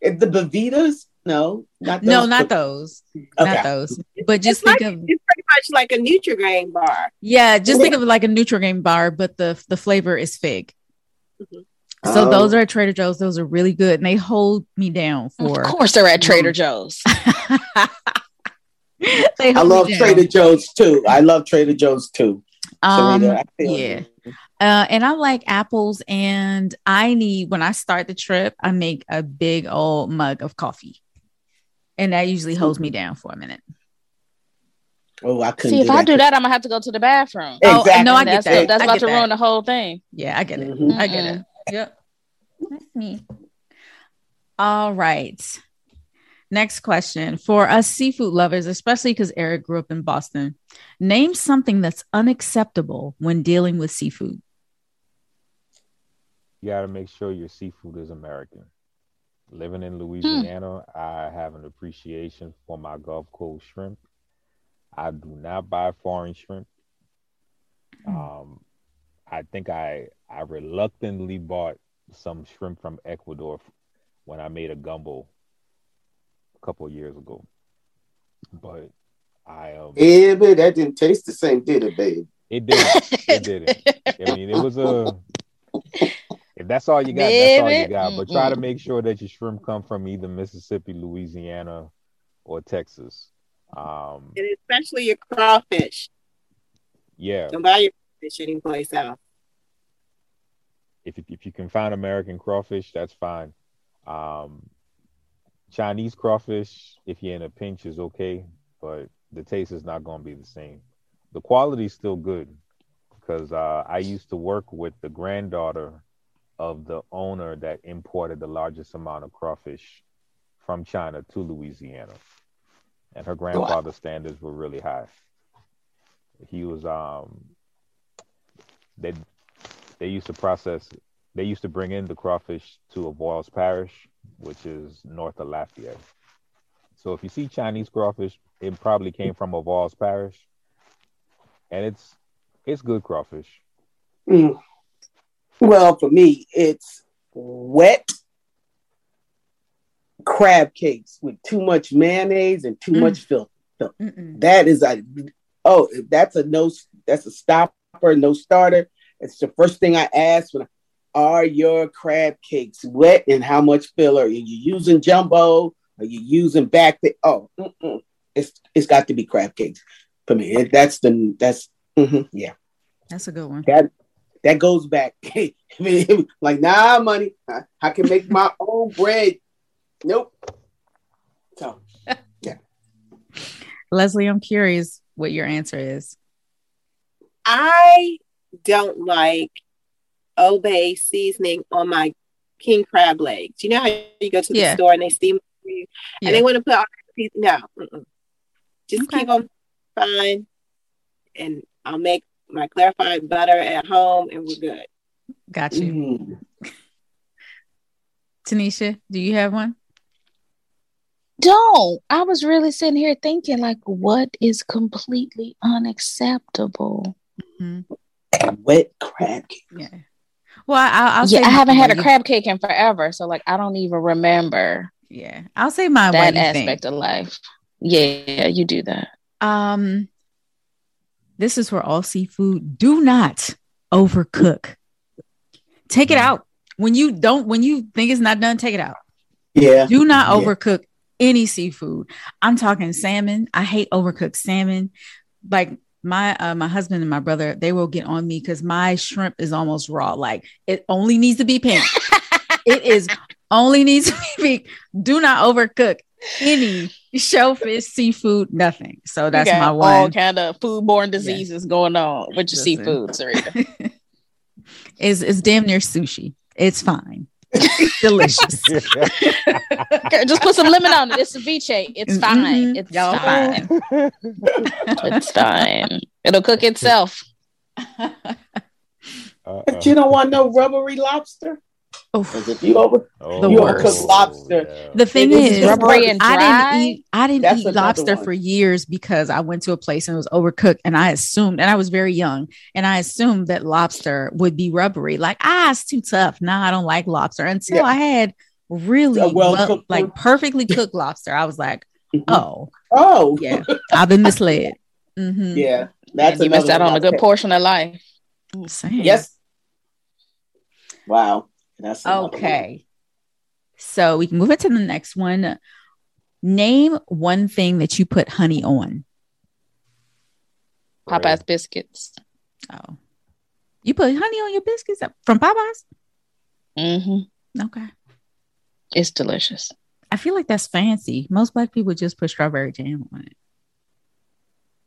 The Belvitas? No, not those. no, not those, okay. not those. But just it's think like, of it's pretty much like a Nutrigrain bar. Yeah, just think of it like a Nutrigrain bar, but the the flavor is fig. Mm-hmm. So um, those are at Trader Joe's. Those are really good, and they hold me down for. Of course, they're at Trader Joe's. I love Trader Joe's too. I love Trader Joe's too. Um, yeah. Uh, and I like apples, and I need when I start the trip, I make a big old mug of coffee, and that usually holds me down for a minute. Oh, I couldn't. See, if I do that, I'm gonna have to go to the bathroom. Exactly. Oh, no, I get that's, that. That's I about to that. ruin the whole thing. Yeah, I get it. Mm-hmm. I get it. Yep. That's me. All right. Next question. For us seafood lovers, especially because Eric grew up in Boston, name something that's unacceptable when dealing with seafood. You got to make sure your seafood is American. Living in Louisiana, hmm. I have an appreciation for my Gulf Coast shrimp. I do not buy foreign shrimp. Hmm. Um, I think I I reluctantly bought some shrimp from Ecuador when I made a gumbo a couple years ago. But I um Yeah, but that didn't taste the same, did it, babe? It didn't. It didn't. I mean, it was a if that's all you got, that's all you got. But try to make sure that your shrimp come from either Mississippi, Louisiana, or Texas. Um, and especially your crawfish. Yeah. Don't buy your fish anyplace else. If, if you can find American crawfish, that's fine. Um, Chinese crawfish, if you're in a pinch, is okay, but the taste is not going to be the same. The quality is still good because uh, I used to work with the granddaughter of the owner that imported the largest amount of crawfish from China to Louisiana and her grandfather's standards were really high. He was um they they used to process they used to bring in the crawfish to Avoyelles Parish, which is north of Lafayette. So if you see Chinese crawfish, it probably came from Avoyelles Parish, and it's it's good crawfish. Mm. Well, for me, it's wet crab cakes with too much mayonnaise and too mm. much filth. That is a oh, that's a no, that's a stopper, no starter. It's the first thing I ask when I, are your crab cakes wet and how much filler? Are you using jumbo? Are you using back the oh mm-mm. it's it's got to be crab cakes for me. That's the that's Mm-hmm. Yeah, that's a good one. That that goes back. like nah, money. I, I can make my own bread. Nope. So yeah. Leslie, I'm curious what your answer is. I don't like Old Bay seasoning on my king crab legs. You know how you go to the yeah. store and they steam you, yeah. and they want to put all no, mm-mm. just okay. keep them fine, and I'll make my clarified butter at home, and we're good. Got you. Mm-hmm. Tanisha, do you have one? Don't. I was really sitting here thinking, like, what is completely unacceptable? Mm-hmm. Wet crab cake. Yeah. Well, I, will yeah, I haven't had a crab cake in forever, so like I don't even remember. Yeah, I'll say my that aspect of life. Yeah, you do that. Um, this is for all seafood. Do not overcook. Take it out when you don't. When you think it's not done, take it out. Yeah. Do not yeah. overcook any seafood. I'm talking salmon. I hate overcooked salmon. Like my uh, my husband and my brother, they will get on me because my shrimp is almost raw. Like it only needs to be pink. it is only needs to be pink. Do not overcook any shellfish, seafood, nothing. So that's my one. All kind of foodborne diseases yeah. going on with your seafood, Sarita. is is damn near sushi. It's fine. Delicious. Just put some lemon on it. It's ceviche. It's mm-hmm. fine. It's Y'all fine. it's fine. It'll cook itself. But you don't want no rubbery lobster? If you over, oh, you overcook lobster. Yeah. The thing is, rubbery and dry. I didn't eat. I didn't eat lobster one. for years because I went to a place and it was overcooked, and I assumed, and I was very young, and I assumed that lobster would be rubbery. Like, ah, it's too tough. Nah, I don't like lobster. Until yeah. I had really well, well like perfectly cooked lobster, I was like, mm-hmm. oh, oh, yeah, I've been misled. Mm-hmm. Yeah, that's you missed out on a good portion of life. Yes. Wow. That's okay. So we can move into the next one. Name one thing that you put honey on. Popeye's biscuits. Oh, you put honey on your biscuits from Popeyes? Mm-hmm. Okay. It's delicious. I feel like that's fancy. Most black people just put strawberry jam on it.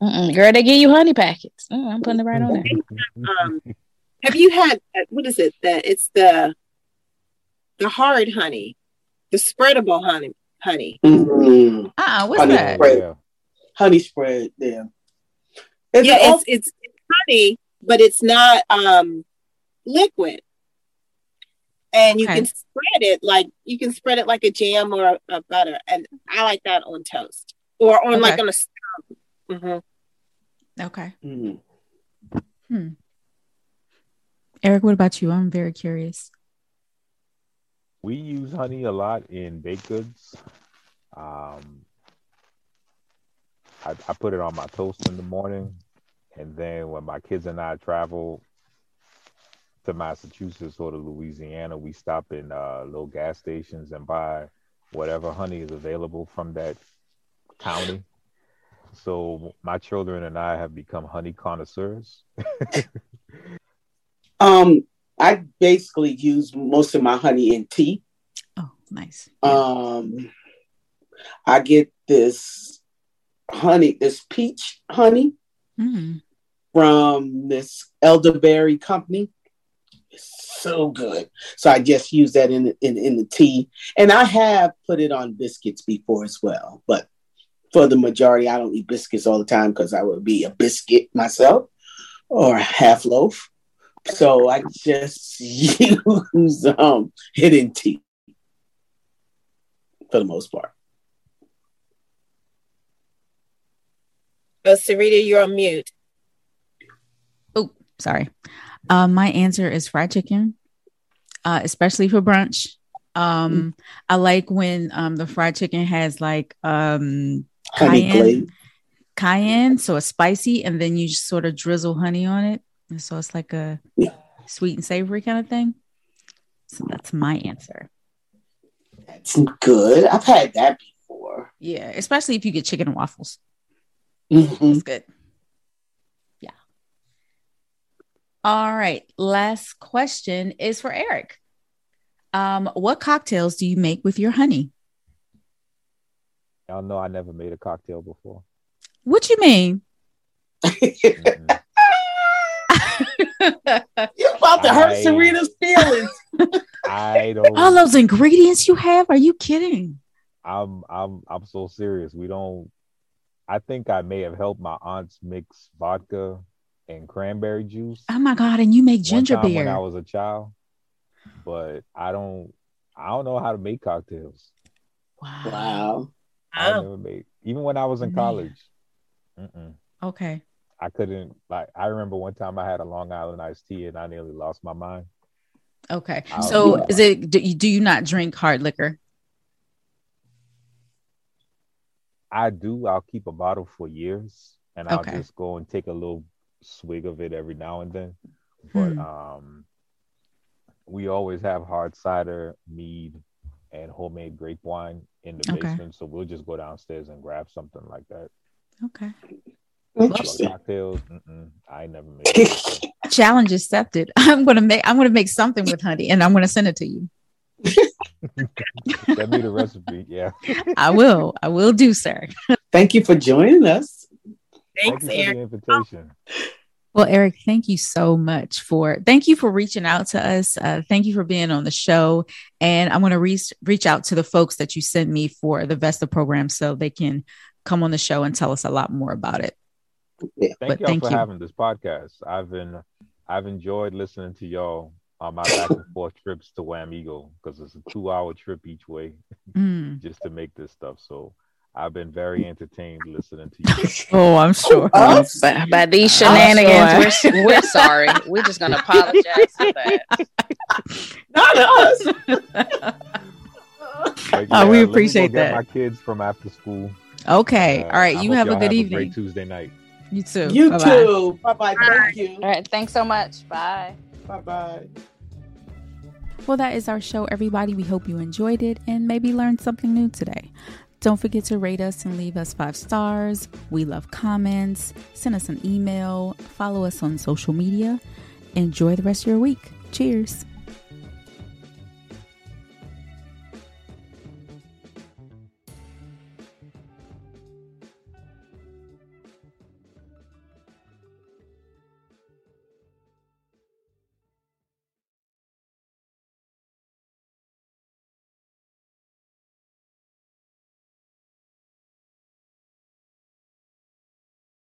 Mm-mm. Girl, they give you honey packets. Oh, I'm putting it right on there. Um, have you had what is it? That it's the the hard honey, the spreadable honey. Honey. Mm-hmm. Uh, what's honey that? Spread. Honey spread. Yeah. It's yeah, it's, it's, it's honey, but it's not um liquid. And you okay. can spread it like you can spread it like a jam or a, a butter, and I like that on toast or on okay. like on a stone. Mm-hmm. Okay. Mm-hmm. Hmm. Eric, what about you? I'm very curious we use honey a lot in baked goods. Um, I, I put it on my toast in the morning, and then when my kids and I travel to Massachusetts or to Louisiana, we stop in uh, little gas stations and buy whatever honey is available from that county. So my children and I have become honey connoisseurs. um, I basically use most of my honey in tea. Oh, nice. Um, I get this honey, this peach honey mm. from this elderberry company. It's so good. So I just use that in, in in the tea, and I have put it on biscuits before as well. But for the majority, I don't eat biscuits all the time because I would be a biscuit myself or a half loaf. So I just use um, hidden tea for the most part. Oh, Sarita, you're on mute. Oh, sorry. Uh, my answer is fried chicken, uh, especially for brunch. Um, mm. I like when um, the fried chicken has like um, cayenne, cayenne, so it's spicy, and then you just sort of drizzle honey on it. And so it's like a yeah. sweet and savory kind of thing. So that's my answer. That's good. I've had that before. Yeah, especially if you get chicken and waffles. Mm-hmm. It's good. Yeah. All right. Last question is for Eric. Um, what cocktails do you make with your honey? Y'all know I never made a cocktail before. What you mean? Mm-mm. You're about to hurt Serena's feelings. I don't. All those ingredients you have? Are you kidding? I'm I'm I'm so serious. We don't. I think I may have helped my aunts mix vodka and cranberry juice. Oh my god! And you make ginger one time when I was a child, but I don't. I don't know how to make cocktails. Wow. Wow. I never made. Even when I was in college, mm-mm, Okay. I couldn't. Like I remember one time I had a Long Island iced tea and I nearly lost my mind. Okay. I'll So is it? Do you, do you not drink hard liquor? I do. I'll keep a bottle for years, and I'll Okay. just go and take a little swig of it every now and then. But Hmm. um, we always have hard cider, mead, and homemade grape wine in the Okay. basement. So we'll just go downstairs and grab something like that. Okay. But Interesting. cocktails, mm-mm, I never made. Challenge accepted. I'm gonna make. I'm gonna make something with honey, and I'm gonna send it to you. Send me the recipe. Yeah. I will. I will do, sir. Thank you for joining us. Thanks, Thank you Eric. for the invitation. Well, Eric, thank you so much for thank you for reaching out to us. Uh, thank you for being on the show, and I'm going to reach reach out to the folks that you sent me for the Vesta program so they can come on the show and tell us a lot more about it. Thank But y'all thank for you. having this podcast. I've been I've enjoyed listening to y'all on my back and forth trips to Wamego because it's a two hour trip each way Mm. just to make this stuff. So I've been very entertained listening to you. Oh, I'm sure. Us? By, by these I'm shenanigans, we're, we're sorry. We're just gonna apologize for that. Not us. But Oh, we let me go appreciate get that. My kids from after school. Okay. Uh, All right. I You have a y'all good a evening. great Tuesday night. You too. You Bye-bye. too. Bye bye. Thank you. All right, thanks so much. Bye. Bye bye. Well, that is our show, everybody. We hope you enjoyed it and maybe learned something new today. Don't forget to rate us and leave us five stars. We love comments. Send us an email. Follow us on social media. Enjoy the rest of your week. Cheers.